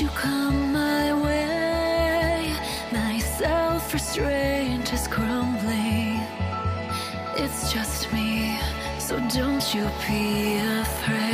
you come my way, my self-restraint is crumbling. It's just me, so don't you be afraid.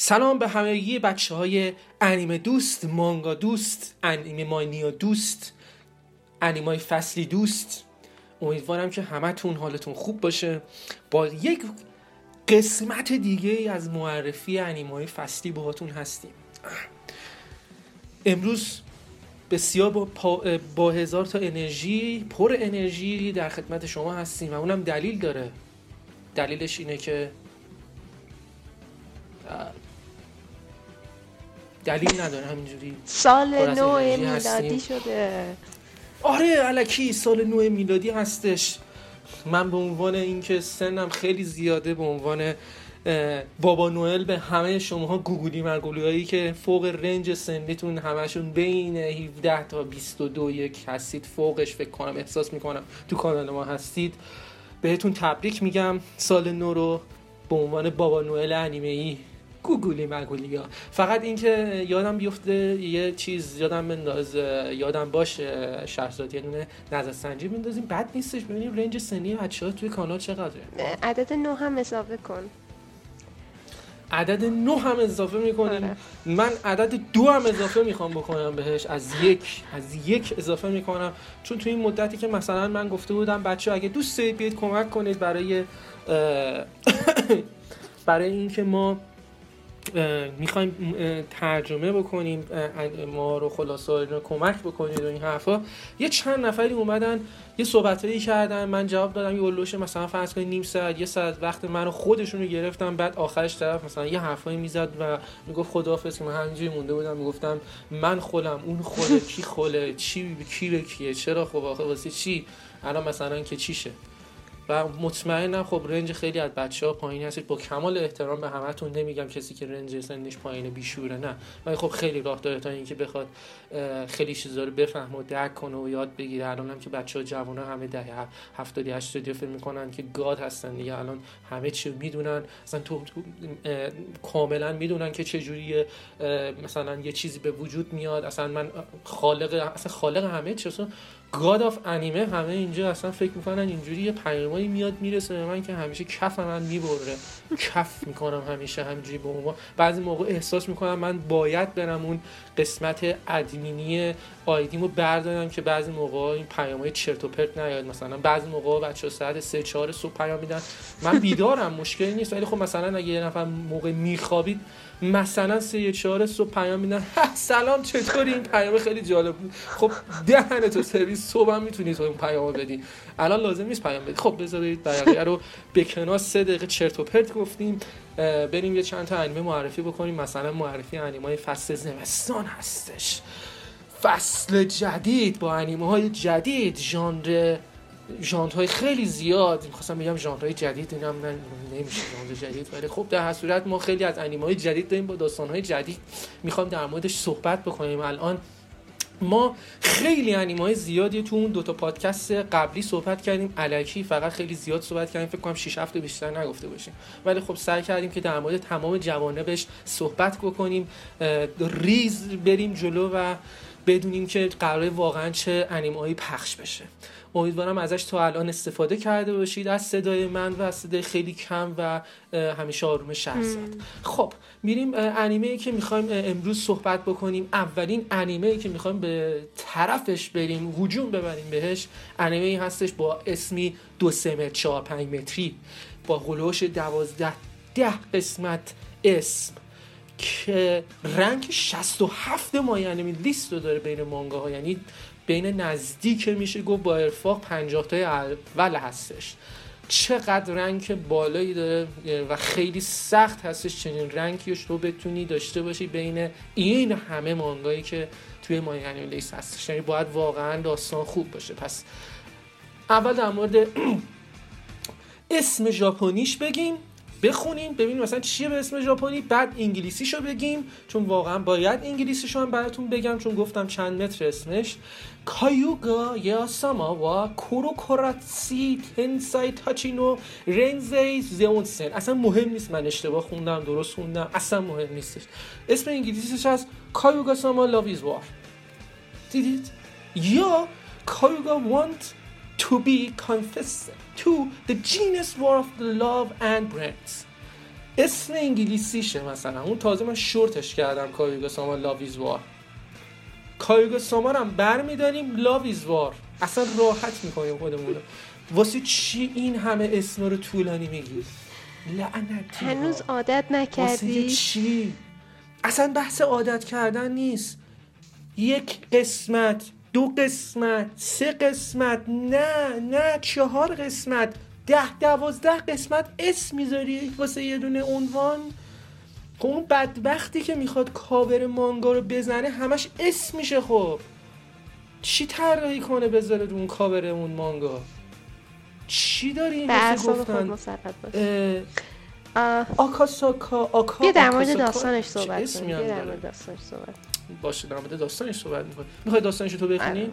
سلام به همگی بچه های انیمه دوست مانگا دوست انیمه مانیا دوست انیمای فصلی دوست. امیدوارم که همتون حالتون خوب باشه. با یک قسمت دیگه از معرفی انیمای فصلی باهاتون هستیم. امروز بسیار با, پا با هزار تا انرژی پر انرژی در خدمت شما هستیم و اونم دلیل داره. دلیلش اینه که دلیل نداره همینجوری سال نو میلادی شده. آره علکی سال نو میلادی هستش. من به عنوان اینکه سنم خیلی زیاده به عنوان بابا نوئل به همه شماها گوگولی مرگولی هایی که فوق رنج سنیتون همشون بین 17 تا 22 یک هستید فوقش فکر کنم احساس می‌کنم تو کانال ما هستید. بهتون تبریک میگم سال نو رو به عنوان بابا نوئل انیمه ای گوگلی مگولی ها فقط اینکه یادم بیفته یه چیز یادم بنداز یادم باشه شهرزاد یه دونه نظرسنجی بندازیم بد نیستش ببینیم رنج سنی بچه ها توی کانال چقدره. عدد نو هم اضافه کن. عدد نو هم اضافه می‌کنیم. آره. من عدد دو هم اضافه می‌خوام بکنم بهش. از یک از یک اضافه می‌کنم. چون توی این مدتی که مثلا من گفته بودم بچه اگه دوست دارید بیاید کمک کنید برای برای اینکه ما می‌خوایم ترجمه بکنیم ما رو خلاصه کمک بکنید و این حرفا. یه چند نفری اومدن یه صحبتایی کردن من جواب دادم یه اولوش مثلا فرض کنید نیم ساعت یه ساعت وقت منو خودشون رو گرفتم بعد آخرش طرف مثلا یه حرفایی می‌زد و می‌گفت خداحافظ که من همینجوری مونده بودم. می‌گفتم من خودم اون خوله کی خوله چی کی به کیه چرا خب آخه واسه چی؟ الان مثلا که چیشه و مطمئنم خب رنج خیلی از بچه ها پایین هست با کمال احترام به همتون نمیگم کسی که رنج سنش پایین بیشوره نه. ولی خب خیلی راه داره تا اینکه بخواد خیلی چیزا رو بفهمه و درک کنه و یاد بگیره. الان هم که بچه ها جوان همه دهه هفتادی هشتادی فکر می‌کنن که گاد هستن دیگه. الان همه چی می‌دونن. اصلا تو, تو کاملا می‌دونن که چجوری مثلا یه چیزی به وجود میاد. اصلا من خالق اصلا خالق همه چی. اصلا گاد آف انیمه همه اینجا اصلا فکر می‌کنن اینجوری یه پیامایی میاد می‌رسه به من که همیشه کف من می‌بره. کف می‌کنم همیشه همینجوری به عنوان. بعضی موقع احساس می‌کنم من باید برم اون قسمت ادمینی آیدیمو بردارم که بعضی موقع این پیامای چرت و پرت نیاد. مثلا بعضی موقع بچه ساعت 3 4 صبح پیام میدن. من بیدارم مشکلی نیست. ولی خب مثلا اگه یه نفر موقع میخوابید مثلا سه چهار صبح پیام میدن. سلام چطوری؟ این پیام خیلی جالب بود. خب دهن تو سرویس صبح هم می‌تونی تو اون پیام بدی. الان لازم نیست پیام بدی. خب بذارید بقیه رو به کنار سه دقیقه چرت و پرت گفتیم. بریم یه چند تا انیمه معرفی بکنیم. مثلا معرفی انیمه فصل زمستان هستش. فصل جدید با انیمه های جدید. ژانر ژانرهای خیلی زیاد. می‌خواستم بگم ژانرهای جدید اینم نمیشه ژانر جدید. ولی خب در هر صورت ما خیلی از انیمه های جدید داریم با داستانهای جدید. می‌خوام در موردش صحبت بکنیم. الان ما خیلی انیمه های زیادی تو اون دوتا پادکست قبلی صحبت کردیم. علکی فقط خیلی زیاد صحبت کردیم. فکر کنم 6 هفته بیشتر نگفته باشیم. ولی خب سعی کردیم که در مورد تمام جوانبش صحبت بکنیم. ریز بریم جلو و بدونیم که قرار واقعا چه انیمه‌ای پخش بشه. امیدوارم ازش تا الان استفاده کرده باشید. از صدای من و از صدای خیلی کم و همیشه آروم شهرزاد. خب میریم انیمه ای که می‌خوایم امروز صحبت بکنیم. اولین انیمه ای که می‌خوایم به طرفش بریم هجوم ببریم بهش انیمه ای هستش با اسمی دو سه متر چهار پنج متری با هلوش دوازده ده قسمت اسم که رنگ 67 مای انیمی لیست رو داره بین مانگا ها یعنی بین نزدیک میشه گفت با ارفاق 50 تای اول هستش. چقدر رنگ بالایی داره و خیلی سخت هستش چنین رنگی رو بتونی داشته باشی بین این همه مانگایی که توی مای انیمی لیست هستش. یعنی باید واقعا داستان خوب باشه. پس اول در مورد اسم ژاپنیش بگیم. بخونیم ببینیم مثلا چیه به اسم ژاپنی بعد انگلیسیشو بگیم چون واقعا باید انگلیسیشو هم براتون بگم چون گفتم چند متر اسمش. کایوگا یا ساما و کوروکوراتسی تنسای تاچینو رنزی زیونسن اصلا مهم نیست من اشتباه خوندم درست خوندم اصلا مهم نیستش. اسم انگلیسیش هست کایوگا ساما لاویز وار. دیدید؟ یا کایوگا want to be confessed to the genius war of the love and brands. اسم انگلیسیشه مثلا. اون تازه من شورتش کردم. کایوگا ساما لاویز وار کایوگا ساما رو هم برمیداریم. لاویز وار اصلا راحت می‌کنیم خودمون. واسه چی این همه اسم رو طولانی میگی؟ لعنتی. هنوز عادت واسه نکردی. چی؟ اصلا بحث عادت کردن نیست. یک قسمت دو قسمت سه قسمت نه نه چهار قسمت ده دوازده قسمت اسم می‌ذاری واسه یه دونه عنوان؟ خب اون بدبختی که می‌خواد کاور مانگا رو بزنه همش اسم میشه خب. چی طراحی کنه بذاره رو اون کاور اون مانگا؟ چی اعصاب خود گفتن؟ آکاساکا آکا بیا در مورد. داستانش صحبت کنیم؟ بیا در؟ مورد داستانش صحبت باشه در مورد داستانش صحبت می‌کنی. می‌خوای داستانش تو آره بخونی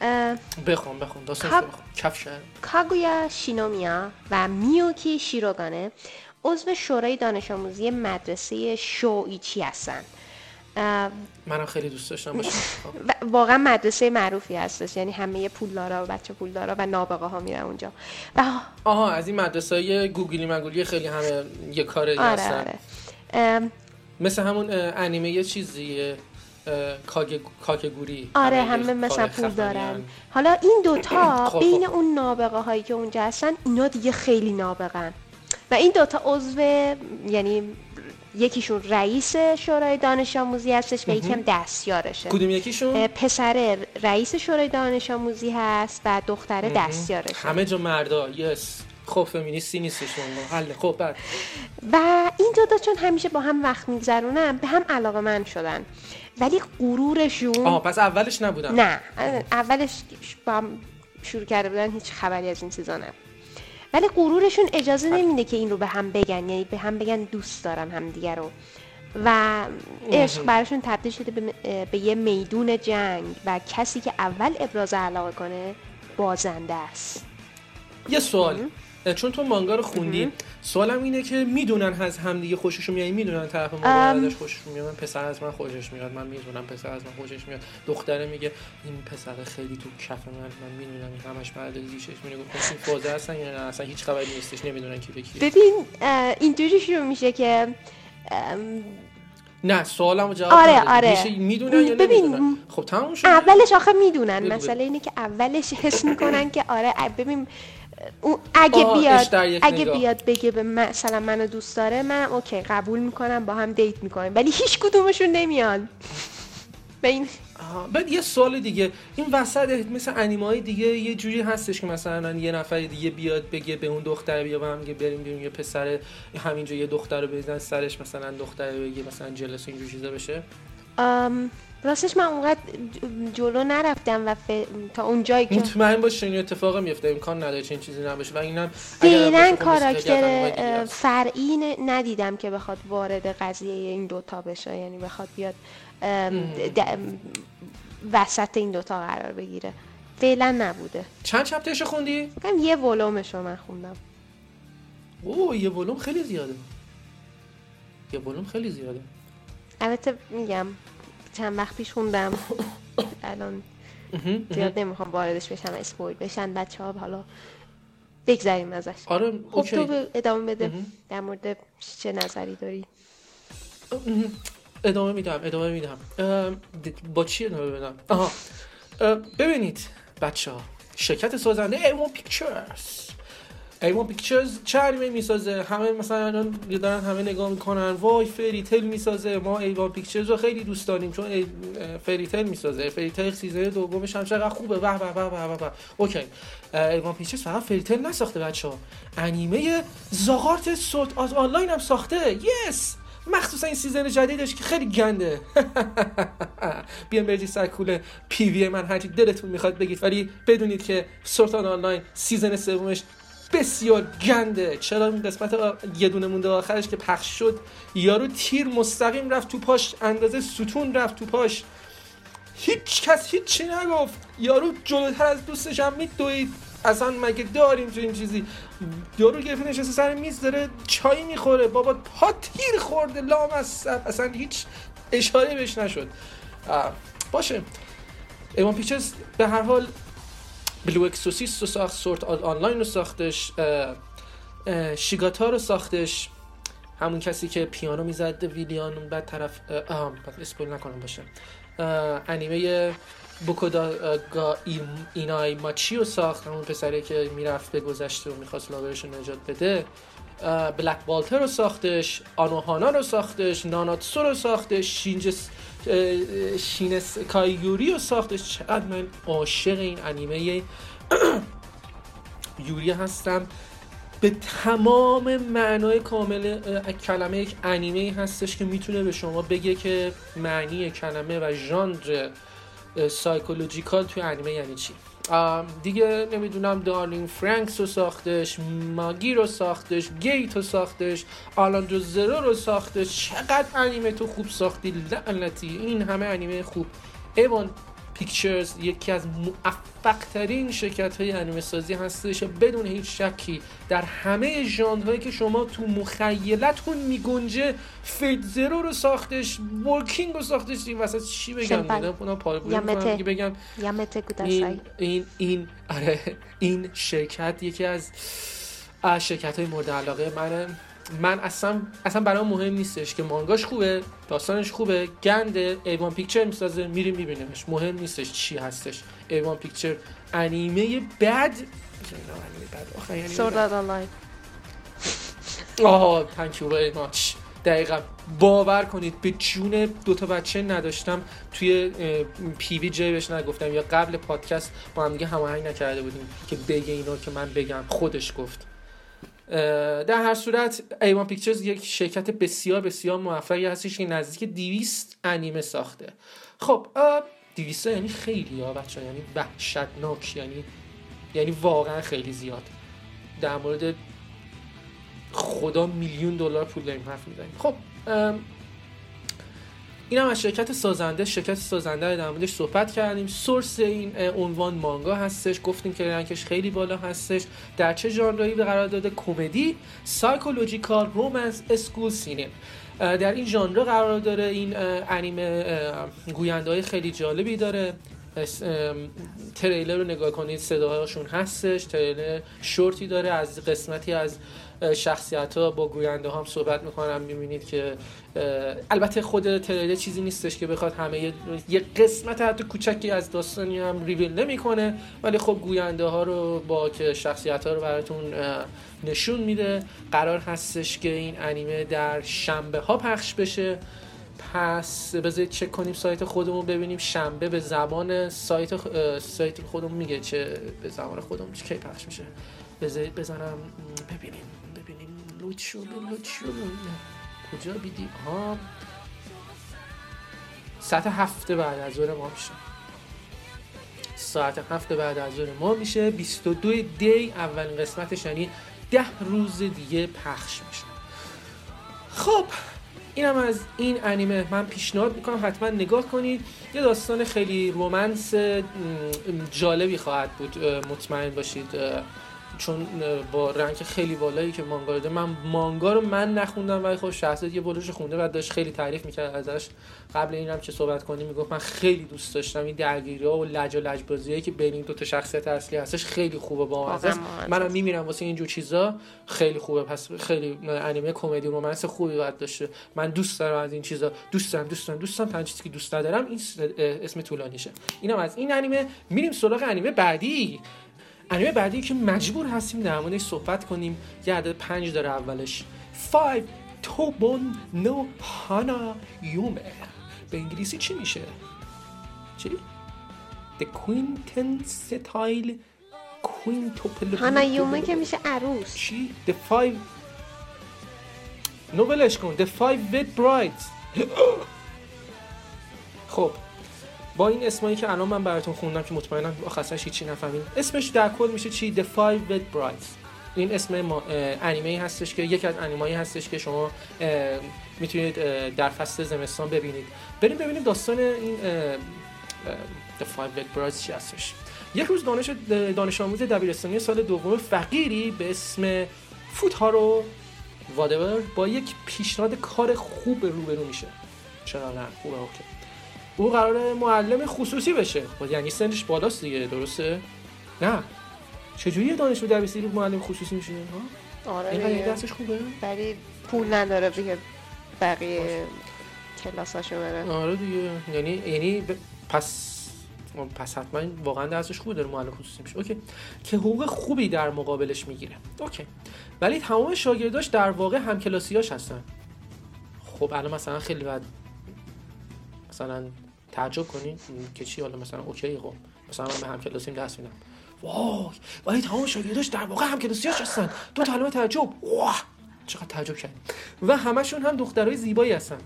اه، بخون بخون. داستانش. رو بخون. کف شهر. کاگویا شینومیا و میوکی شیروگانه عضو شورای دانش آموزی مدرسه شویچی هستن. منم خیلی دوست داشتم باشه خب. واقعا مدرسه معروفی هستش. یعنی همه پولدارا و بچه پولدارا و نابغه ها میرن اونجا. و آها از این مدرسه های گوگلی مگولی خیلی همه یه کاره آره هستن. آره. مثل همون انیمه یه چیزیه کاکگوری. آره همه مثلا پول دارن. حالا این دوتا خب، بین خب. اون نابغه هایی که اونجا هستن اینا دیگه خیلی نابغن و این دوتا عضو یعنی یکیشون رئیس شورای دانش آموزی هستش و یکم دستیارشه. کدوم یکیشون؟ پسر رئیس شورای دانش آموزی هست و دختره دستیارشه. همه جا مردا یس. خب فمینیستی نیستش اون حل خب بعد. و این دوتا چون همیشه با هم وقت میگذرونن به هم علاقه من شدن. ولی غرورشون آها پس اولش نبودم نه اولش با هم شروع کرده بودن هیچ خبری از این چیزا نبود. ولی غرورشون اجازه نمیده که این رو به هم بگن یعنی به هم بگن دوست دارن همدیگه رو. و عشق براشون تبدیل شده به, به یه میدون جنگ و کسی که اول ابراز علاقه کنه بازنده است. یه سوال. چون تو مانگا رو خوندی سوالم اینه که می‌دونن از همدیگه خوششون میاد؟ می‌دونن طرف مقابل. ازش خوششون میاد؟ من پسر از من خوشش میاد من می‌دونم پسر از من خوشش میاد. دختره میگه این پسر خیلی تو کف من من می‌دونم این همش مرد زیشش میگه گفتم این فازه هستن یا نه؟ اصلا هیچ خبری نیستش نمی‌دونن کی به کیه. ببین اینجوری شروع میشه که نه سوالمو جواب آره،. آره. می‌دونن یا ببین، خب تموم شد. اولش آخه می‌دونن. مسئله. اینه که اولش حس می‌کنن که آره ببین اون اگه بیاد اگه نگاه. بیاد بگه به من- مثلا منو دوست داره منم اوکی قبول می‌کنم با هم دیت می‌کنیم. ولی هیچ کدومشون نمیان. به این آها، بعد یه سوال دیگه. این وسط مثل انیمه های دیگه یه جوری هستش که مثلا یه نفر دیگه بیاد بگه به اون دختر بیا با هم بریم بریم یه پسر همینجا یه دختر رو بزن سرش مثلا دختر بگه مثلا جلس و اینجور چیزا بشه. ام، راستش من اونقدر جلو نرفتم و ف... تا اون جایی که مطمئن باش این اتفاق میفته. امکان نداره چنین چیزی نباشه. و اینم فعلا باشه، کاراکتر. فرعی ندیدم که بخواد وارد قضیه این دوتا بشه. یعنی بخواد بیاد وسط این دوتا قرار بگیره. فعلا نبوده. چند چپترش خوندی؟ فکرم یه ولومش رو من خوندم. اوه یه ولوم خیلی زیاده. یه ولوم خیلی زیاده. البته میگم. چند وقت پیش خوندم. الان زیاد نمی‌خوام واردش بشم spoil بشن بچه ها حالا بگذریم ازش. آره خب تو ادامه بده. در مورد چه نظری داری؟ ادامه میدم ادامه میدم. با چی ادامه بدم؟ آها. ببینید بچه ها شرکت سازنده A-1 Pictures A-1 Pictures انیمه می‌سازه. همه مثلا الان دارن همه نگاه می‌کنن. وای Fairy Tail می‌سازه. ما A-1 Pictures رو خیلی دوست داریم چون ای- Fairy Tail می‌سازه. Fairy Tail season دومش هم چقدر خوبه. به به به به okay. A-1 Pictures فقط Fairy Tail نساخته بچه ها. انیمه زاغارت Sword Art Online هم ساخته. yes مخصوصا این season جدیدش که خیلی گنده. بیان برید سر کول PV من. هرچی دلتون می‌خواد بگید. ولی بدونید که Sword Art Online season سومش بسیار گنده. چرا این قسمت یه دونه مونده آخرش که پخش شد؟ یارو تیر مستقیم رفت تو پاش اندازه ستون رفت تو پاش. هیچ کس هیچی نگفت. یارو جلوتر از دوستش هم میدوید. اصلا مگه داریم تو این چیزی؟ یارو گرفته نشسته سر میز داره چای می‌خوره. بابا پا تیر خورده. لامصب. اصلا هیچ اشاره بهش نشد. باشه. A-1 Pictures به هر حال Blue Exorcist رو ساخت Sword Art Online رو ساختش شیگاتا رو ساختش. همون کسی که پیانو می‌زد ویلیان بعد طرف بعد اسپویل نکنم باشه. انیمه بوکودا گا اینای ماچی رو ساخت. همون پسری که می‌رفت به گذشته و می‌خواست لاورش رو نجات بده. بلک والتر رو ساختش. آنوهانا رو ساختش. ناناتسو رو ساختش. شینجس شینس کایوری رو ساختش چقدر من عاشق این انیمه یوری هستم. به تمام معنای کامل کلمه یک انیمه هستش که می‌تونه به شما بگه که معنی کلمه و ژانر psychological توی انیمه یعنی چی. دیگه نمی‌دونم Darling Franxx رو ساختش Magi رو ساختش Gate رو ساختش Aldnoah Zero رو ساختش. چقدر انیمه تو خوب ساختی لعنتی. این همه انیمه خوب. ایوان Pictures یکی از موفق ترین شرکت های انیمه سازی هستش بدون هیچ شکی در همه ژانرهایی که شما تو مخیلتون میگنجه Fate Zero رو ساختش Working رو ساختش این وسط چی بگم. دیدم اونا پارکوری یامته. می‌کنم بگم این این این آره این شرکت یکی از از شرکت های مورد علاقه منه من اصلا اصلا برام مهم نیستش که مانگاش خوبه داستانش خوبه گنده. A-1 Picture می‌سازه میریم میبینیمش. مهم نیستش چی هستش. A-1 Picture انیمه بد انیمه بد. آخه انیمه Sword بد. Art Online آها thank you very much. دقیقا. باور کنید به جون دوتا بچه نداشتم. توی PV جی بهش نگفتم. یا قبل پادکست با هم دیگه هماهنگ نکرده بودیم که بگه اینا که من بگم. خودش گفت. در هر صورت ایوان پیکچرز یک شرکت بسیار بسیار موفقی هستش که نزدیک 200 انیمه ساخته. خب 200 یعنی خیلی ها بچه یعنی وحشتناک یعنی یعنی واقعا خیلی زیاد. در مورد خدا میلیون دلار پول داریم حرف می‌زنیم. خب این هم از شرکت سازنده شرکت سازنده در موردش صحبت کردیم. سورس این عنوان مانگا هستش. گفتیم که رنگش خیلی بالا هستش. در چه ژانرهایی قرار داده؟ کمدی psychological romance school seinen اه، در این ژانر قرار داره این انیمه گوینده های خیلی جالبی داره. تریلر رو نگاه کنید صداهاشون هستش. تریلر شورتی داره از قسمتی از شخصیت ها با گوینده هم صحبت می‌کنم. می‌بینید که البته خود تریلر چیزی نیستش که بخواد همه یه, قسمت حتی کوچکی از داستانی هم ریویل نمی‌کنه ولی خب گوینده ها رو با که شخصیت ها رو براتون نشون میده. قرار هستش که این انیمه در شنبه ها پخش بشه. پس بذارید چک کنیم سایت خودمون ببینیم شنبه به زبان سایت سایت خودمون میگه چه به زبان خودمون کی پخش میشه. بذارید بزنم ببینیم. شد لود شد. کجا بیدی؟ ها ساعت هفته بعد از ظهر ما میشه. ساعت هفته بعد از ظهر ما میشه. 22 دی اولین قسمتش یعنی ده روز دیگه پخش میشه. خب اینم از این انیمه من پیشنهاد می‌کنم. حتما نگاه کنید. یه داستان خیلی رومنس جالبی خواهد بود. مطمئن باشید. چون با رنگ خیلی بالایی که مانگا رو داره. من مانگا رو من نخوندم ولی خب شهزاد یه بلوش خونده و داشت خیلی تعریف می‌کرد ازش. قبل اینم که صحبت کنیم می‌گفت من خیلی دوست داشتم این درگیری ها و لج و لجبازی که بین این دو تا شخصیت اصلی هستش خیلی خوبه با بامزه منم. میمیرم واسه اینجور چیزا خیلی خوبه. پس خیلی انیمه کمدی رومنس خوبی باید داشته. من دوست دارم از این چیزا. دوست دارم دوست دارم دوست دارم تنها چیزی که دوست ندارم این اسم طولانیشه. اینم از این انیمه. میریم سراغ انیمه بعدی. انیمه بعدی که مجبور هستیم در موردش صحبت کنیم یه عدد پنج داره اولش 5 توبون نو هانا یومه به انگلیسی چی میشه؟ چی؟ The Quintessential Quintuple هانا یومه که میشه عروس چی؟ The Five نوبلش کن The Five Wet Brides خب با این اسمایی که الان من براتون خوندم که مطمئنم آخرش هیچی نفهمید اسمش در کل میشه چی؟ The Five Wet Brides. این اسم انیمه هستش که یکی از انیمایی هستش که شما می‌تونید در فصل زمستان ببینید. بریم ببینیم داستان این The Five Wet Brides چی هستش. یک روز دانش دانش آموز دبیرستانی سال دوم فقیری به اسم فوتهارو وادور با یک پیشنهاد کار خوب روبرو میشه. چرا نه؟ خوبه اوکی. او قرار معلم خصوصی بشه. خب یعنی سنش بالاست دیگه درسته؟ نه. چجوری دانشجو دبیرستانی معلم خصوصی میشه ها؟ آره دیگه. درسش خوبه؟ ولی پول نداره دیگه. بقیه کلاساشو بره. آره دیگه. یعنی یعنی ب- پس پس حتما واقعا درسش خوبه داره معلم خصوصی میشه. اوکی. که حقوق خوبی در مقابلش می‌گیره. اوکی. ولی تمام شاگرداش در واقع همکلاسیاش هستن. خب الان مثلا خیلی بعد مثلا تعجب کنین که چی؟ حالا مثلا okay خب. مثلا من به همکلاسیم درس میدم. وای ولی تمام شاگرداش در واقع همکلاسیاش هستن. دو تا علامه تعجب. واه! چقدر تعجب کرد و همشون هم دخترای زیبایی هستن.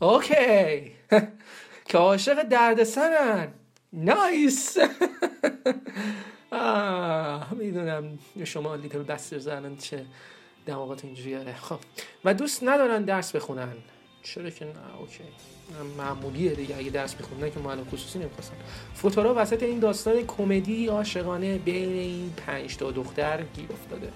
okay. که عاشق دردسرن. nice. می‌دونم شما little bastards ان چه دماغات اینجوریه. خب. و دوست ندارن درس بخونن. چرا که نه؟ اوکی. معمولیه دیگه. اگه درس میخوندن که معلم خصوصی نمی‌خواستن فوتورا وسط این داستان کمدی عاشقانه بین این پنج تا دختر گیر افتاده.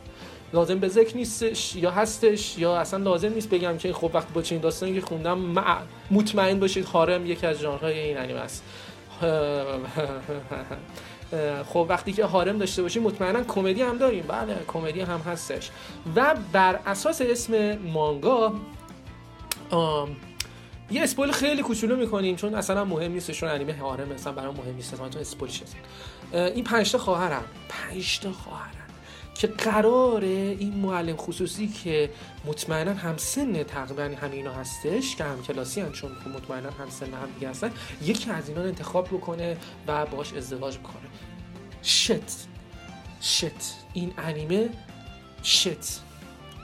لازم به ذکر نیستش یا هستش یا اصلا لازم نیست بگم که خب وقتی با چنین داستانی که خوندم مع- مطمئن باشید هارم یکی از ژانرهای این انیمه است. خب وقتی که هارم داشته باشیم مطمئنا کمدی هم داریم. بله کمدی هم هستش. و بر اساس اسم مانگا یه اسپویل خیلی کوچولو می‌کنیم چون اصلا مهم نیست چون انیمه هارم مثلا برام مهم نیست مثلا تو اسپویلش این پنج تا خواهرم پنج که قراره این معلم خصوصی که مطمئنا هم سن تقریبا همینا هستش که هم کلاسی هم چون مطمئنا هم سن هم دیگه هستن یکی از اینا انتخاب بکنه و باش ازدواج بکنه. شت شت. این انیمه شت.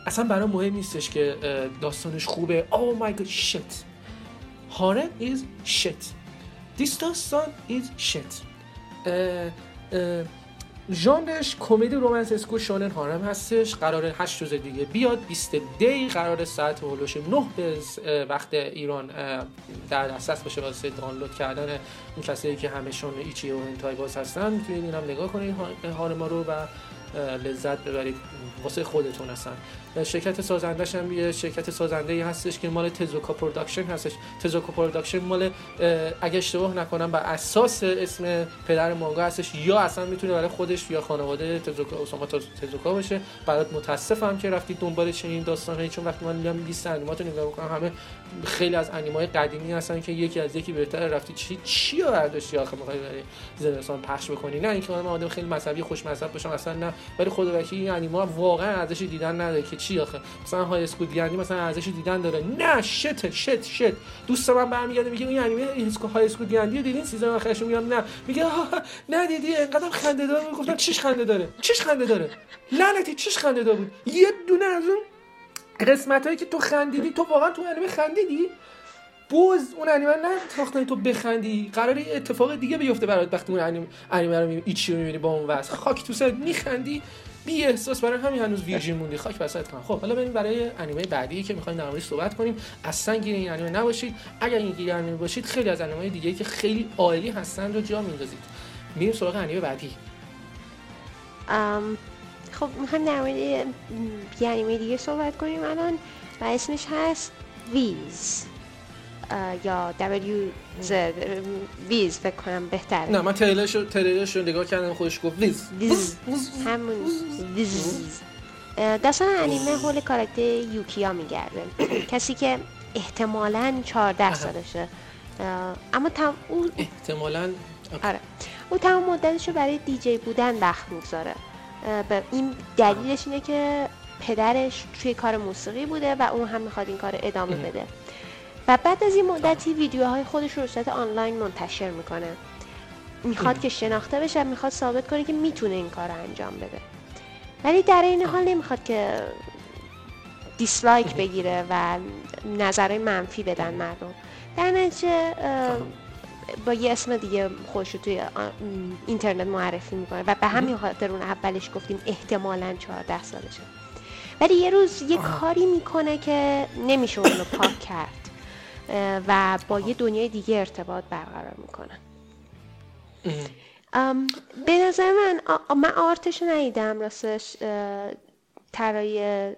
اصلا برام مهم نیستش که داستانش خوبه. Oh my god shit. هارم is shit. This داستان اه، اه، ژانرش کمدی رومنس اسکو شونن هارم هستش. قرار 8 روز دیگه بیاد. 20 دی قرار ساعت هولوش 9 به وقت ایران در دسترس باشه واسه دانلود کردن اون کسایی که همشون ecchi و hentai باز هستن. می‌تونید اینم نگاه کنید. ها- harem ا رو و لذت ببرید. واسه خودتون هستن شرکت سازندش هم یه شرکت سازنده ای هستش که مال Tezuka Production هستش. Tezuka Production مال اگه اشتباه نکنم بر اساس اسم پدر مانگا هستش یا اصلا می‌تونه برای خودش یا خانواده تزوکا اوساما تزوکا باشه. برات متاسفم که رفتید دنبال چنین داستانی چون وقتی من میام لیست انیمات رو نگاه می‌کنم همه خیلی از انیمای قدیمی هستن که یکی از یکی بهتر رفتی چی چی رو برداشتی؟ آخه می‌خوای برای زمستان پخش بکنی؟ نه اینکه من آدم خیلی مذهبی خوش مذهب باشم اصلا نه. ولی خدا این انیما واقعا ارزش دیدن نداره که چی آخه؟ مثلا High School DxD مثلا ارزش دیدن داره. نه shit shit shit. دوست من برمیگرده میگه این انیمه school High School DxD دیدین؟ season آخرش میگم نه. میگه نه دیدی؟ انقدر خنده دار گفتم چیش خنده داره؟ چیش خنده داره؟ لعنتی چیش خنده دار بود؟ یه دونه از اون قسمت هایی که تو خندیدی تو واقعا تو انیمه خندیدی؟ بوز اون انیمه نه تو بخندی. قراره یه اتفاق دیگه بیفته برات وقتی اون انیمه رو می‌بینی ایچی رو می‌بینی با اون وضع. خاک تو سرت میخندی. بی احساس برای همین هنوز ویرجین موندی. خاک وسط کنم. خب حالا بریم برای انیمه بعدی که می‌خوایم در موردش صحبت کنیم. اصلا گیر این انیمه نباشید. اگر این گیر انیمه باشید خیلی از انیمه دیگه که خیلی عالی هستن رو جا میندازید میریم سراغ انیمه بعدی. ام، خب می‌خوایم در مورد یه انیمه دیگه صحبت کنیم الان و اسمش هست ویز. یا دبلیو زد ویز فکر کنم بهتره. نه من تریلرش رو تریلرش رو نگاه کردم خودش گفت W'z. همون. W'z. داستان انیمه حول کاراکتر یوکیا میگرده. کسی که احتمالاً 14 سالشه. اما تم... او احتمالاً آره. او تمام مدتش رو برای دیجی بودن وقت می‌گذاره. به این دلیلش اینه که پدرش توی کار موسیقی بوده و اون هم می‌خواد این کار ادامه بده. و بعد از این مدتی ویدیوهای خودش رو صورت آنلاین منتشر می‌کنه. می‌خواد که شناخته بشه و می‌خواد ثابت کنه که می‌تونه این کار رو انجام بده. ولی در این حال نمی‌خواد که دیسلایک بگیره و نظرهای منفی بدن مردم. در نتیجه با یه اسم دیگه خودش رو توی اینترنت معرفی می‌کنه و به همین خاطر اون اولش گفتیم احتمالا 14 سالشه. ولی یه روز یه کاری می‌کنه که نمیشه اون رو پاک کرد. و با یه دنیای دیگه ارتباط برقرار می‌کنه ام، به نظر من من آرتش ندیدم راستش طراحی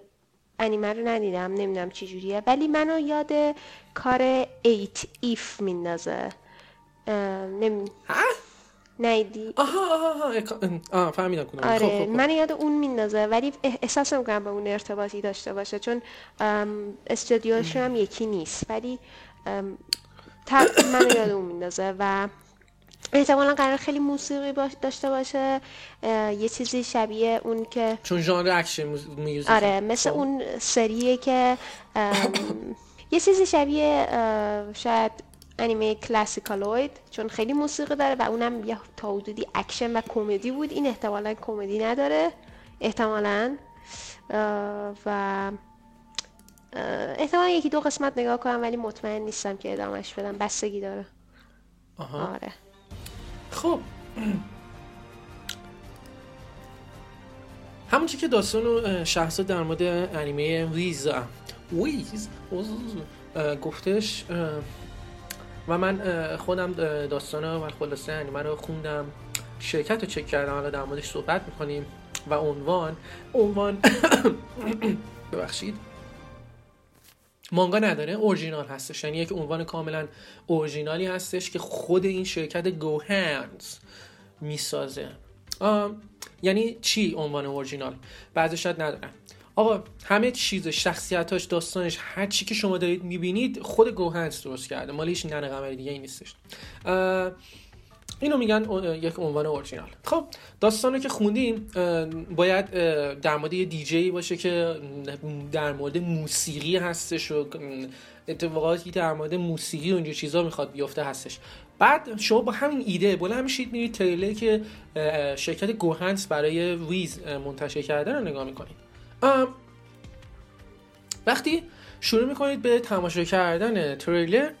انیمه رو ندیدم نمی‌دونم چی جوریه. ولی منو یاد کار ایت ایف میندازه. نمی... نیدی آها آها آها. آه فهمیدم کدوم آره خب، خب، خب. من یاد اون میندازه. ولی اح- احساس نمی‌کنم به اون ارتباطی داشته باشه. چون ام، استودیوشون هم یکی نیست. ولی من یاد اون میندازه و احتمالا قرار خیلی موسیقی باش داشته باشه. یه چیزی شبیه اون که چون ژانر اکشن music. آره مثل خب. اون سریه که یه چیزی شبیه شاید انیمه ClassicaLoid چون خیلی موسیقی داره و اونم یه تا حدودی اکشن و کمدی بود. این احتمالا کمدی نداره. احتمالا. و احتمالا یکی دو قسمت نگاه کنم ولی مطمئن نیستم که ادامهش بدم. بستگی داره. آها. آره. خب. همونچه که داستان و شهرزاد در مورد انیمه ویز ویز گفتش و من خودم داستان و خلاصه انیمه رو خوندم شرکت رو چک کردم حالا در موردش صحبت می‌کنیم و عنوان عنوان ببخشید. مانگا نداره اورجینال هستش. یعنی یک عنوان کاملا اورجینالی هستش که خود این شرکت گوهنز می‌سازه. یعنی چی عنوان اورجینال؟ بعضی شاید ندارن آقا همه چیز شخصیتاش داستانش هر چی که شما دارید می‌بینید خود گوهنز درست کرده. مال هیچ ننه قمری دیگه ای نیستش اینو میگن یک عنوان اورجینال خب داستانو که خوندیم باید در مورد یه دیجی باشه که در مورد موسیقی هستش و اتفاقاتی در مورد موسیقی اینجور چیزا می‌خواد بیفته هستش. بعد شما با همین ایده بلند میشید میرید تریلر که شرکت گوهنس برای ویز منتشر کرده رو نگاه می‌کنید. وقتی شروع می‌کنید به تماشا کردن تریلر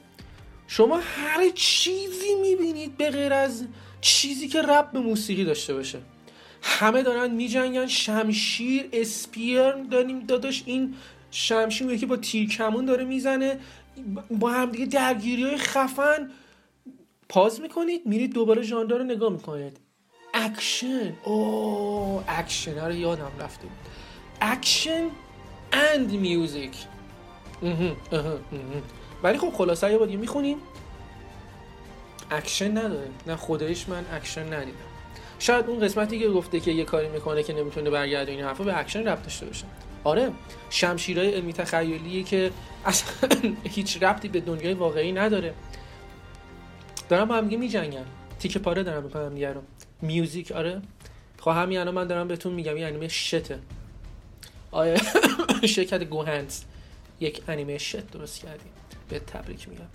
شما هر چیزی می‌بینید به غیر از چیزی که ربط به موسیقی داشته باشه. همه دارن میجنگن شمشیر spear داریم داداش این شمشیر یکی با تیر کمون داره می‌زنه با هم دیگه درگیری های خفن. pause می‌کنید میرید دوباره ژانر رو نگاه می‌کنید. اکشن. اوه اکشن. رو یادم رفته بود. action and music ولی خب خلاصه یه بار دیگه می‌خونیم. اکشن نداره. نه خدایش من اکشن ندیدم. شاید اون قسمتی که گفته که یه کاری می‌کنه که نمی‌تونه برگرده این حرفا به اکشن ربط داشته باشه. آره شمشیرهای علمی تخیلیه که اصلا هیچ ربطی به دنیای واقعی نداره. دارن با هم دیگه میجنگن. تیکه پاره دارن می‌کنن همدیگه رو. music آره. خب همین الان من دارم بهتون میگم این انیمه shit ه. آیا شرکت گوهنز یک انیمه شت درست کردیم به تبریک میگم.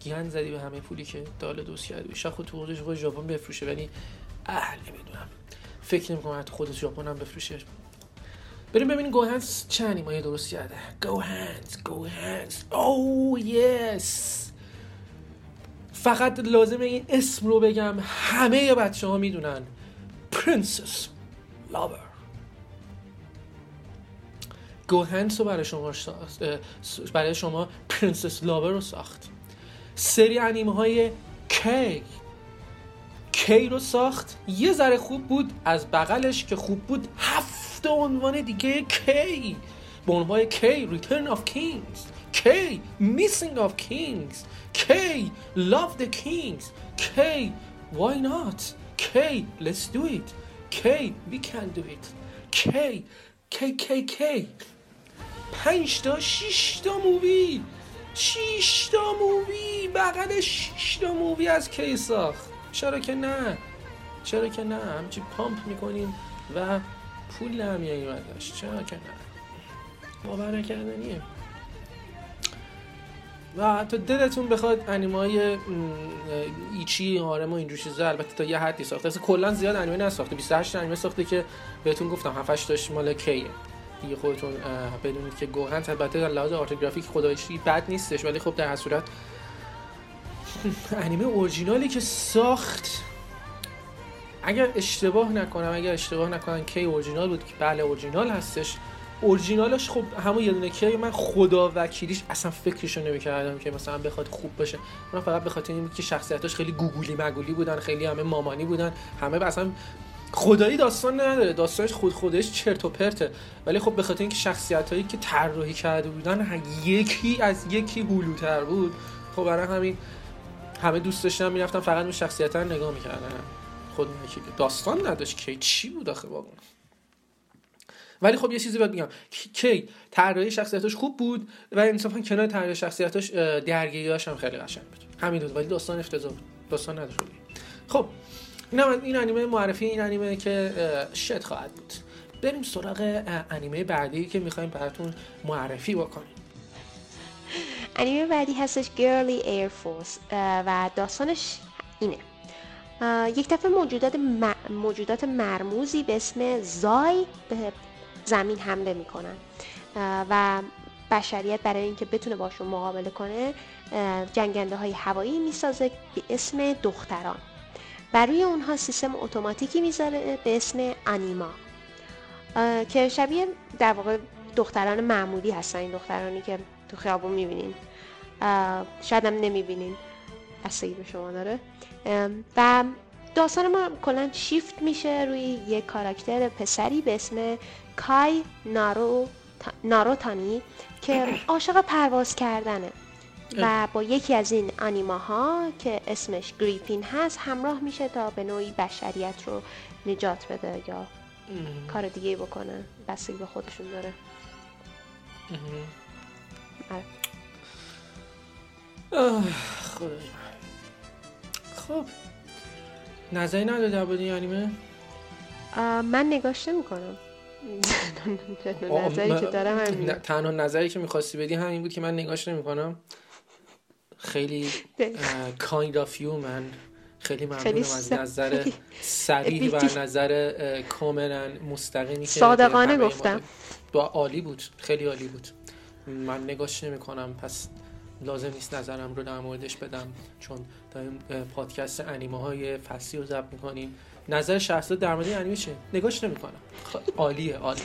گیهن زدی به همه پولی که داله دوست کردی. شاید خود تو خودش خود ژاپن بفروشه ولی اهل نمی‌دونم. فکر نمی‌کنم حتی خود ژاپن هم بفروشه. بریم ببینیم گوهنز چه انیمایی درست کرده. گوهنز گوهنز او یس فقط لازمه این اسم رو بگم. همه بچه ها می‌دونن. Princess Lover. GoHands رو برای شما برای شما Princess Lover رو ساخت. سری انیمه های K کی رو ساخت. یه ذره خوب بود از بغلش که خوب بود. هفت عنوان دیگه K. به عنوان K Return of Kings. K Missing of Kings. K Love the Kings. K Why not? K Let's do it. K We can do it. K K K K پنج تا شیش تا مووی. شیش تا مووی. بغل شیش تا مووی از کی ساخت؟ چرا که نه. چرا که نه. همچی pump می‌کنیم و پول یه داشت چرا که نه. باور نکردنیه. و تا دلتون بخواد انیمه های ایچی هارم و اینجور چیزا. البته تا یه حدی ساخته. اصلا کلا زیاد انیمه نساخته. 28 انیمه ساخته که بهتون گفتم. 7 8 تاش مال کیه. دیگه خودتون بدونید که گوهن البته در لحاظ آرتوگرافیک خدایشی بد نیستش ولی خب در هر صورت انیمه اورجینالی که ساخت اگر اشتباه نکنم اگر اشتباه نکنم کی اورجینال بود که بله اورجینال هستش. اورجینالش خب همون یه دونه کی من خدا وکیلیش اصلا فکرشو نمی‌کردم که مثلا بخواد خوب باشه من فقط به خاطر اینکه شخصیتاش خیلی گوگولی مگولی بودن خیلی همه مامانی بودن همه اصلا خدایی داستان نداره. داستانش خود خودش چرت و پرته. ولی خب به خاطر اینکه شخصیت هایی که طراحی کرده بودن یکی از یکی هلوتر بود. خب برای همین همه دوست داشتن می‌رفتن فقط اون شخصیت رو نگاه می‌کردن. خود داستان نداشت کی چی بود آخه واقعا. ولی خب یه چیزی باید میگم. کی طراحی شخصیتش خوب بود و انصافا کنار طراحی شخصیتش درگیریاش هم خیلی قشنگ بود. همین دو ولی داستان افتضاح بود. داستان نداشت. خب این این انیمه معرفی این انیمه که شت خواهد بود. بریم سراغ انیمه بعدی که می‌خوایم براتون معرفی بکنیم. انیمه بعدی هستش گرلی ایر فورس و داستانش اینه. یک دفعه موجودات, م... موجودات مرموزی به اسم زای به زمین حمله می‌کنن. و بشریت برای اینکه بتونه باشون مقابله کنه جنگنده های هوایی می‌سازه به اسم دختران. و روی اونها سیستم اتوماتیکی می‌ذاره به اسم انیما. که شبیه در واقع دختران معمولی هستن. این دخترانی که تو خیابون می‌بینین. شاید هم نمی‌بینین. بستگی به شما داره. و داستان ما کلا شیفت میشه روی یک کاراکتر پسری به اسم کای نارو ناروتانی که عاشق پرواز کردنه. و با یکی از این آنیماها که اسمش گریپین هست همراه میشه تا به نوعی بشریت رو نجات بده یا کار دیگه بکنه. بستگی به خودشون داره. آره. خب. نظری نداره درباره این انیمه آه، من نگاش نمی‌کنم. نظری که دارم نه، همینه تنها نظری که می‌خواستی بدی همین بود که من نگاش نمی‌کنم. خیلی kind of you من خیلی ممنونم خیلی از نظر صریح و. نظر کاملا مستقیمی که صادقانه گفتم. با عالی بود. خیلی عالی بود. من نگاش نمی کنم. پس لازم نیست نظرم رو در موردش بدم. چون داریم پادکست انیمه های فصلی رو ضبط می‌کنیم. نظر شخصی در مورد انیمه چیه؟ نگاش نمی کنم. عالیه عالیه.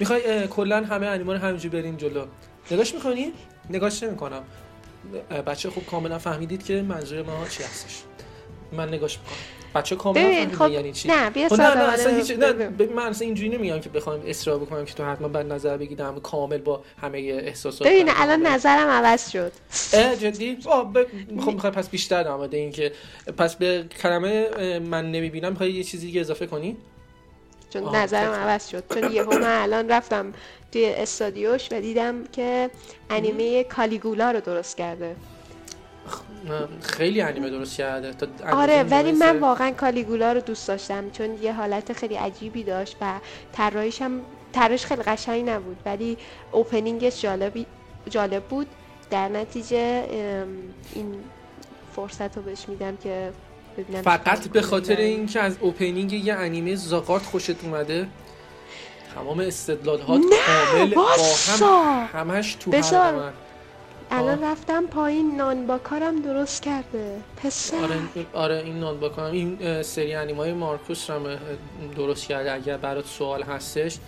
می‌خوای کلا همه انیمه رو همینجوری بریم جلو. نگاش می‌کنی؟ نگاش نمی کنم. بچه خوب کاملا فهمیدید که منظور ما چی هستش. من نگاش می‌کنم. بچه کاملا ببین فهمیدن خب یعنی چی؟ نه بیا خب نه نه صادقانه اصلا هیچ نه بگو. ب- من اصلا اینجوری نمیگم که بخوام اصرار بکنم که تو حتما بعد نظر بگی در مورد کامل با همه احساسات ببین الان نظرم عوض شد. جدی؟ آه ب... خب می‌خوای پس بیشتر در مورد این که پس به کلمه من نمی‌بینم می‌خوای یه چیزی دیگه اضافه کنی؟ چون نظرم عوض شد. چون یهو من الان رفتم توی استادیوش و دیدم که انیمه کالیگولا رو درست کرده خیلی انیمه درست کرده تا آره ولی. من واقعا کالیگولا رو دوست داشتم چون یه حالت خیلی عجیبی داشت و طراحیش هم طراحیش خیلی قشنگ نبود ولی اوپنینگش جالبی جالب بود در نتیجه این فرصت رو بهش میدم که ببینم فقط به خاطر. اینکه از اوپنینگ یه انیمه زاغارت خوشت اومده تمام استدلال ها نه، کامل با واسا. هم همش تو بذار. هر من. الان رفتم پایین نان با کارم درست کرده. پسر. آره آره این نان بکنم این سری انیمای مارکوس رو هم درست کرده. اگر برات سوال هستش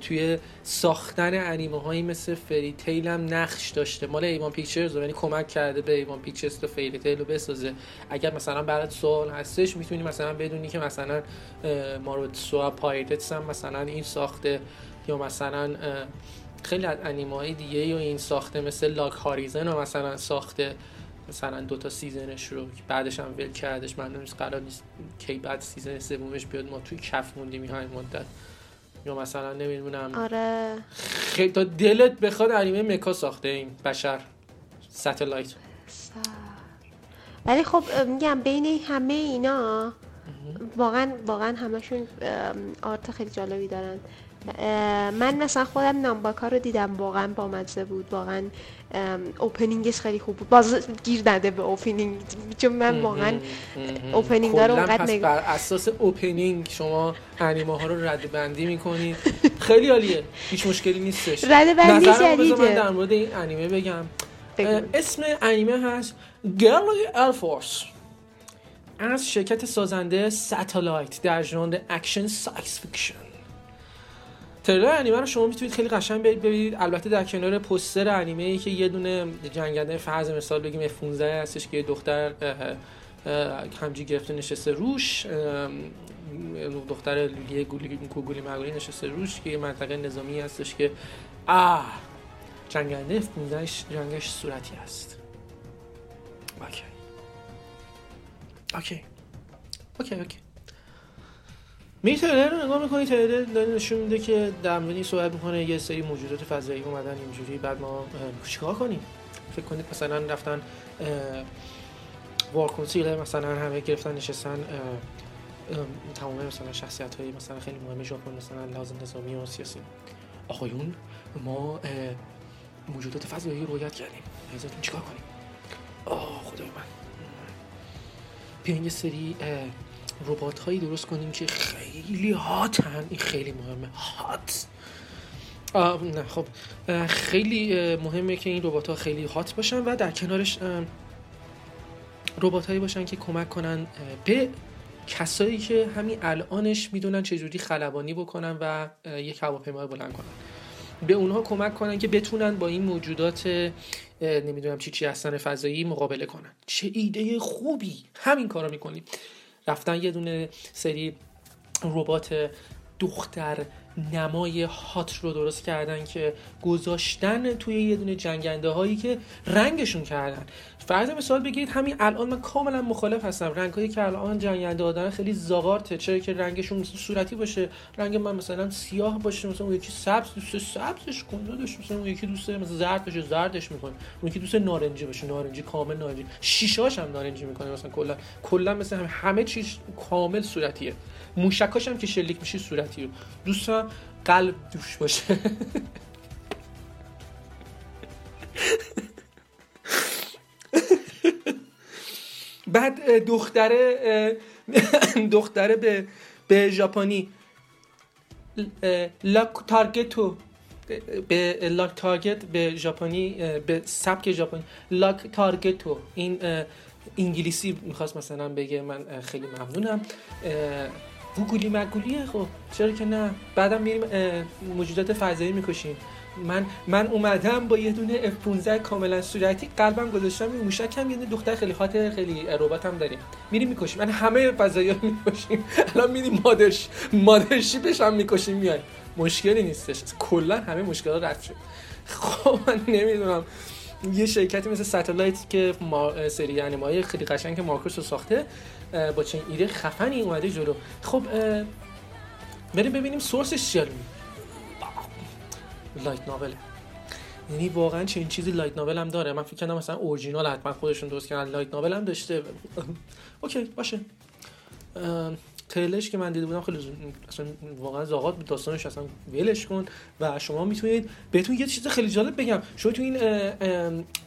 توی ساختن انیمه هایی مثل Fairy Tail هم نقش داشته. مال A-1 Pictures یعنی کمک کرده به A-1 Pictures تا Fairy Tail رو بسازه. اگر مثلا برات سوال هستش می‌تونی مثلا بدونی که مثلا ماروتسوا Pirates هم مثلا این ساخته یا مثلا خیلی از انیمه های دیگه و این ساخته مثل Log Horizon رو مثلا ساخته. مثلا دو تا season ش رو بعدش هم ول کردش من نیست قرار نیست کی بعد season سومش بیاد. ما توی کف موندیم این مدت. یا مثلا نمی‌دونم. آره. خیلی تا دلت بخواد انیمه mecha ساخته این بشر. Satelight. ولی خب میگم بین همه اینا واقعا واقعا همشون art خیلی جالبی دارن. من مثلا خودم نامباکا رو دیدم واقعا بامزه بود. واقعا opening ش خیلی خوب بود. باز گیر نده به opening چون من واقعا opening رو اونقدر پس نگ- بر اساس opening شما انیمه ها رو رده بندی می‌کنید خیلی عالیه. هیچ مشکلی نیستش. رده بندی بذار من جدیده. در مورد این انیمه بگم. اسم انیمه هست Girly Air Force از شرکت سازنده Satelight در ژانر اکشن science fiction. تریلر انیمه رو شما می‌تونید خیلی قشنگ ببینید. البته در کنار پوستر انیمه ای که یه دونه جنگنده فرض مثال بگیم F15 هستش که یه دختر همچین گرفته نشسته روش دختر loli ه گولی گوگولی مگولی نشسته روش که یه منطقه نظامی هستش که آه جنگنده F15 رنگش صورتی است okay. okay. okay okay. می تریلر رو نگاه می‌کنی تریلر داره نشون میده که در این صحبت می‌کنه یه سری موجودات فضایی اومدن اینجوری بعد ما چیکار کنیم؟ فکر کنید مثلا رفتن وارکونسیل مثلا همه گرفتن نشستن تمام مثلا شخصیت های مثلا خیلی مهم ژاپن مثلا لازم نظامی و سیاسی. آقایون ما موجودات فضایی رو رویت کردیم. نظرتون چیکار کنیم؟ آه خدای من. بیاین یه سری ربات هایی درست کنیم که خیلی هاتن این خیلی مهمه. هات نه خب خیلی مهمه که این ربات ها خیلی هات باشن و در کنارش ربات هایی باشن که کمک کنن به کسایی که همین الانش می‌دونن چجوری خلبانی بکنن و یک هواپیما بلند کنن. به اونها کمک کنن که بتونن با این موجودات نمی‌دونم چی چی هستن فضایی مقابله کنن. چه ایده خوبی. همین کارو می‌کنیم. رفتن یه دونه سری ربات دختر نمای هات رو درست کردن که گذاشتن توی یه دونه جنگنده هایی که رنگشون کردن. فرض مثال بگیرید همین الان من کاملا مخالف هستم. رنگ هایی که الان جنگنده دارن خیلی زاغارته چرا که رنگشون مثل صورتی باشه. رنگ من مثلا سیاه باشه مثلا اون یکی سبز دوست سبزش کن داداش. مثلا اون یکی دوست مثلا زرد باشه زردش می‌کنه. اون یکی دوست نارنجی باشه نارنجی کامل نارنجی. شیشاش هم نارنجی می‌کنه مثلا کلا. کلا مثلا همه, چیز کامل صورتیه. موشکاش هم که شلیک میشه صورتیه. دوستان قلب دوش باشه. بعد دختره دختره به به ژاپنی لاک تارگتو به لاک تارگت به ژاپنی به سبک ژاپنی لاک تارگتو این انگلیسی می‌خواست مثلا بگه من خیلی ممنونم گوگلی مگولیه خب. چرا که نه؟ بعدم میریم موجودات فضایی می‌کشیم. من من اومدم با یه دونه F15 کاملا صورتی قلبم گذاشتم این موشک هم یه دختر خیلی خاطر خیلی ربات هم داریم. میریم می‌کشیم. من همه فضایی رو می‌کشیم. الان میریم مادرش مادرشیپش هم می‌کشیم میایم. مشکلی نیستش. کلا همه مشکلات رفت شد. خب من نمی‌دونم. یه شرکتی مثل Satelight که ما سری انیمه‌های خیلی قشنگ که Macross رو ساخته با چنین ایده خفنی اومده جلو. خب بریم ببینیم source ش چیه light novel ه یعنی واقعا چنین چیزی light novel هم داره. من فکر کردم مثلا اورجینال حتما خودشون درست کردن. light novel هم داشته. okay باشه. تریلرش که من دیده بودم خیلی اصلا واقعا زاغارت بود داستانش اصلا ولش کن و شما می‌تونید بهتون یه چیز خیلی جالب بگم. شما تو این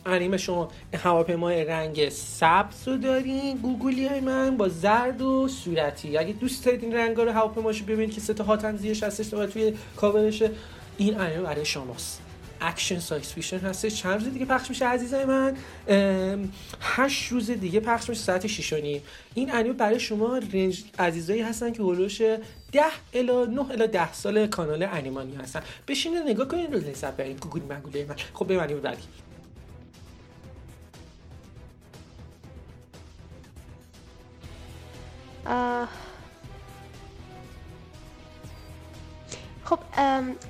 انیمه شما هواپیمای رنگ سبز رو دارین گوگولی های من با زرد و صورتی. اگه دوست دارید این رنگا رو هواپیماشو ببینید که سه تا هاتن زیرش هستش و توی کاورشه این انیمه برای شماست. action science fiction هستش. چند روز دیگه پخش میشه عزیزای من. هشت روز دیگه پخش میشه ساعت 6 و نیم. این انیمه برای شما رنج عزیزایی هستن که هولوش 10 الا 9 الا 10 سال کانال انیمانی هستن. بشینید نگاه کنید رو لذت ببرید گوگل مگوله من. خب بریم انیمه بعدی. آه. خب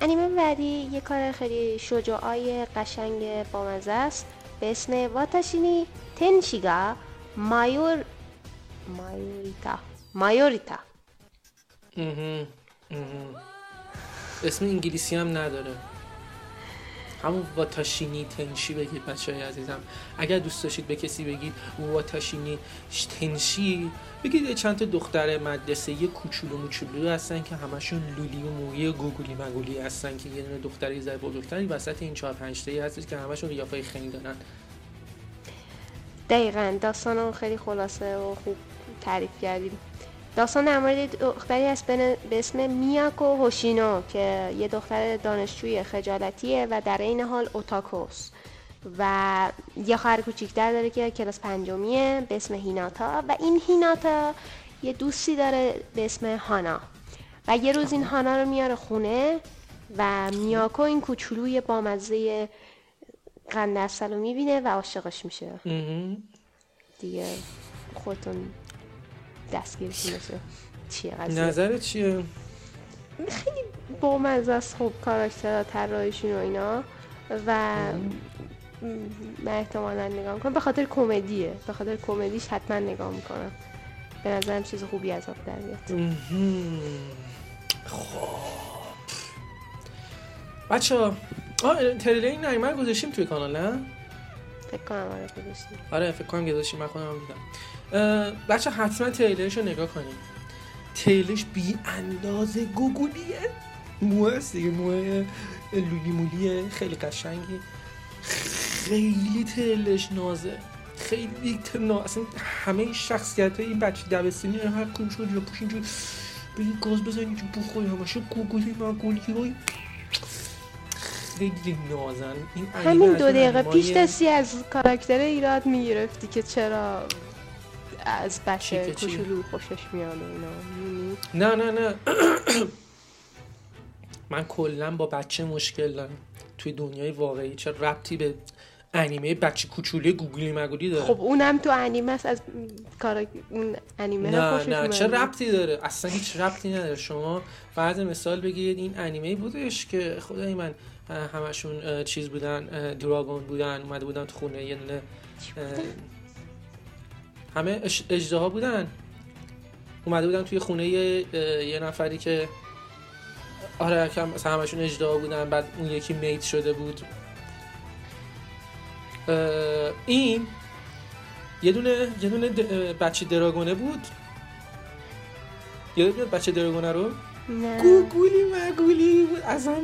انیمه بعدی یه کار خیلی شجاعای قشنگ بامزه است. به اسم واتاشینی تنشیگا مایور مایوریتا. مایوریتا. اسم انگلیسی هم نداره. همون واتاشینی تنشی بگید بچه های عزیزم. اگر دوست داشتید به کسی بگید واتاشینی تنشی بگید چند تا دختر مدرسه یه کوچولو موچولو هستن که همشون لولی و موی گوگولی مگولی هستن که یه دونه دختر یه ذره بزرگتری وسط این چهار پنج تایی هستش که همشون قیافه خنگ دارن. دقیقا داستان خیلی خلاصه و خوب تعریف کردیم. داستان در مورد دختری هست به اسم میاکو هوشینو که یه دختر دانشجوی خجالتیه و در این حال اوتاکوس. و یه خواهر کوچیکتر داره که کلاس پنجمیه به اسم هیناتا. و این هیناتا یه دوستی داره به اسم هانا. و یه روز این هانا رو میاره خونه و میاکو این کوچولوی بامزه قند اصل رو می‌بینه و عاشقش میشه. دیگه خودتون دستگیرتون بشه چیه قضیه؟ نظرت چیه؟ بامزه است خب کاراکترها طراحیشون و اینا. و من احتمالا نگاه می‌کنم. به خاطر کمدیه. به خاطر کمدیش حتما نگاه می‌کنم. به نظرم چیز خوبی از آب در میاد. مهم. خب. بچه ها آه تریلر این نایمه گذاشتیم توی کانال نه؟ فکر کنم آره گذاشتیم. آره فکر کنم گذاشتیم. من خودم دیدم. بچه حتما تریلرش رو نگاه کنیم تریلرش بی اندازه گوگولیه. موه هست دیگه موه لولی مولیه. خیلی قشنگی. خیلی تریلرش نازه. خیلی تنا اصلا همه شخصیت های این بچه دبستانی هر کدوم شد یا پوش اینجور بگی گاز بزنی اینجور بخوری همشه گوگولی مگولی های خیلی نازن. این همین دو دقیقه پیش دستی از کاراکتر ایراد می‌گرفتی که چرا از بچه؟ کوچولو خوشش میاد اینا؟ نه نه نه. من کلا با بچه مشکل دارم. توی دنیای واقعی چه ربطی به انیمه بچه کوچولی گوگلی مگولی داره؟ خب اونم تو انیمه است از کارا اون انیمه نه نه. چه ربطی داره؟ اصلا هیچ ربطی نداره. شما فرض مثال بگیرید این انیمه بودش که خدای من همشون چیز بودن دراگون بودن اومده بودن تو خونه یه دونه همه اژدها بودن. اومده بودن توی خونه یه, نفری که آره کم مثلا همشون اجدها بودن بعد اون یکی میت شده بود. این یه دونه یه دونه بچه دراگونه بود. یادت میاد بچه دراگونه رو؟ نه. گوگولی مگولی بود. اصلا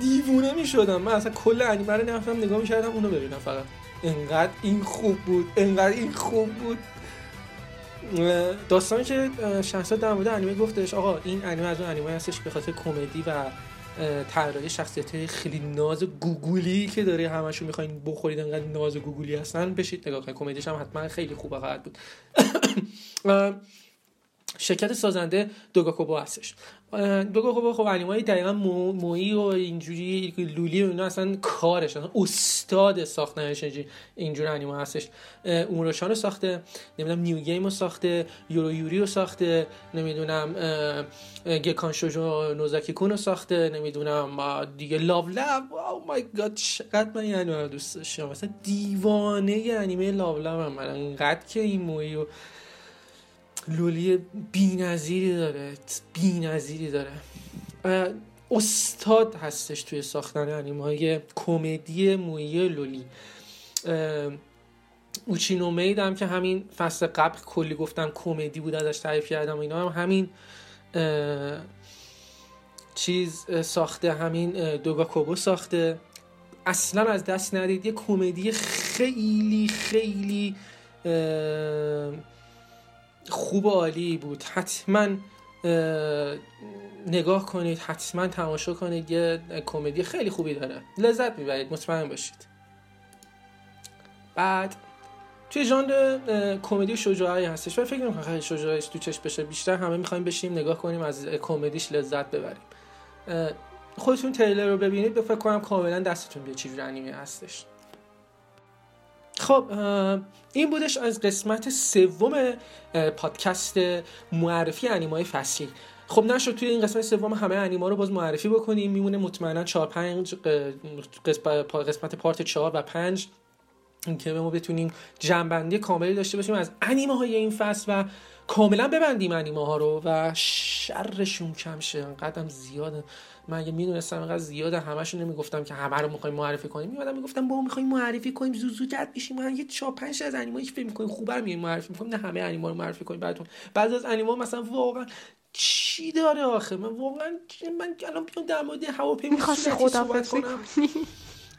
دیوونه می‌شدم. من اصلا کل انیمه رو نرفتم نگاه می‌کردم اونو ببینم فقط. انقدر این خوب بود انقدر این خوب بود. داستانی که شهرزاد در مورد انیمه گفتش آقا این انیمه از اون انیمه هستش به خاطر کمدی و طراحی شخصیت خیلی ناز گوگولی که داره همشون می‌خواین بخورید انقدر ناز گوگولی هستن. بشید نگاه کنید. کمدیش هم حتما خیلی خوبه خواهد بود. شرکت سازنده دوگاکوبو هستش. اه، دوگاکوبو خب انیمای دقیقا مو، مویی و اینجوری لولی و اینا اصلا کارش اصلا استاد اینجوری- اینجور انیمه هستش. اوموروشان رو ساخته نمی‌دونم نیو گیم رو ساخته یورو یوری رو ساخته نمی‌دونم گکان شوجو نوزاکی کون رو ساخته نمی‌دونم دیگه لاو لب او مای گاد چقدر من رو دوست داشتم. مثلا دیوانه انیمه لاو لب هم. من اینقدر که این مویی و لولی بی‌نظیری داره بی‌نظیری داره. استاد هستش توی ساختن انیمه های کمدی مویی لولی. اوچینو مید هم که همین فصل قبل کلی گفتم کمدی بود ازش تعریف کردم اینا هم همین چیز ساخته همین دوگاکوبو ساخته. اصلا از دست ندید یه کمدی خیلی خیلی خوب و عالی بود. حتما اه، نگاه کنید حتما تماشا کنید. یه کمدی خیلی خوبی داره. لذت می‌برید. مطمئن باشید. بعد توی ژانر کمدی شجاعی هستش. ولی فکر نمی‌کنم خیلی شجاعیش تو چشم بشه. بیشتر همه می‌خوایم بشیم نگاه کنیم از کمدیش لذت ببریم. خودتون تریلر رو ببینید. به فکر کنم کاملا دستتون بیاد چجور انیمه هستش. خب این بودش از قسمت سوم پادکست معرفی انیمای فصلی خب نشد توی این قسمت سوم همه انیما رو باز معرفی بکنیم. میمونه مطمئنا 4 5 قسمت قسمت پارت 4 و 5 که ما بتونیم جنبندی کاملی داشته باشیم از انیمه های این فصل و کاملا ببندیم انیمه ها رو و شرشون کم شه. انقدرم زیاده من اگه می‌دونستم انقدر زیاده همشون نمی‌گفتم که همه رو می‌خوایم معرفی کنیم میادم می‌گفتم با می‌خوایم معرفی کنیم زود زود جد بشیم من یه 4 5 از انیمایی که فکر می‌کنیم خوبه رو میایم معرفی می‌کنیم نه همه انیما رو معرفی کنیم بعدون بعضی از انیما مثلا واقعا چی داره آخه؟ من واقعا من الان بیام در مورد هواپیما صحبت خدافزی کنم.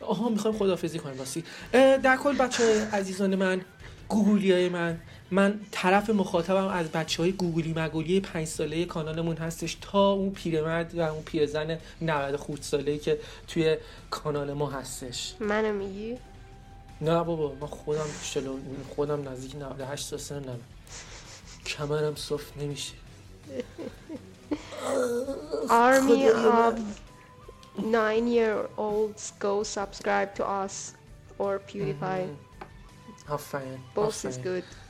آها می‌خوایم خدافزی کنیم راستی. اه، در کل بچه عزیزان من گوگولی های من من طرف مخاطبم از بچه های گوگولی مگولی پنج ساله کانالمون هستش تا اون پیرمرد و اون پیرزن 90 خورد ساله که توی کانال ما هستش. منو میگی؟ نه بابا من خودم شلو خودم نزدیک 98 سال سنم کمرم صاف نمیشه. Army of nine year olds go subscribe to us or PewDiePie. آفرین Both is good.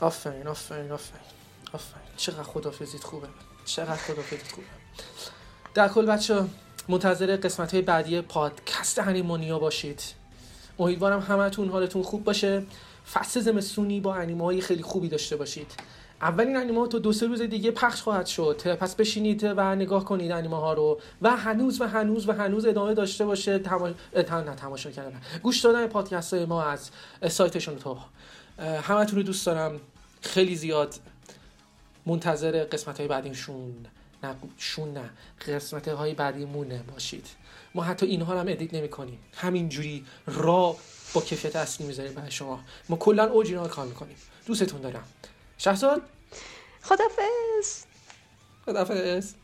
آفرین آفرین آفرین. آفرین. چقدر خدافزیت خوبه. چقدر خدافزیت خوبه. در کل بچه منتظر قسمت های بعدی پادکست هنیمونیا باشید. امیدوارم همتون حالتون خوب باشه. فصل زمستونی با انیمه خیلی خوبی داشته باشید. اولین انیمه تا دو سه روز دیگه پخش خواهد شد. پس بشینید و نگاه کنید انیمه ها رو و هنوز و هنوز و هنوز ادامه داشته باشه تما... اه، تم... نه تماشا کردن گوش دادن پادکست های ما از سایتشون تو همتون رو دوست دارم. خیلی زیاد منتظر قسمت های بعدیشون نه شون نه قسمت های بعدیمونه باشید. ما حتی اینها رو هم ادیت نمی کنیم همینجوری را با کیفیت اصلی می‌ذاریم برای شما. ما کلا اورجینال کار می‌کنیم. دوستتون دارم. شهزاد خدافز خدافظ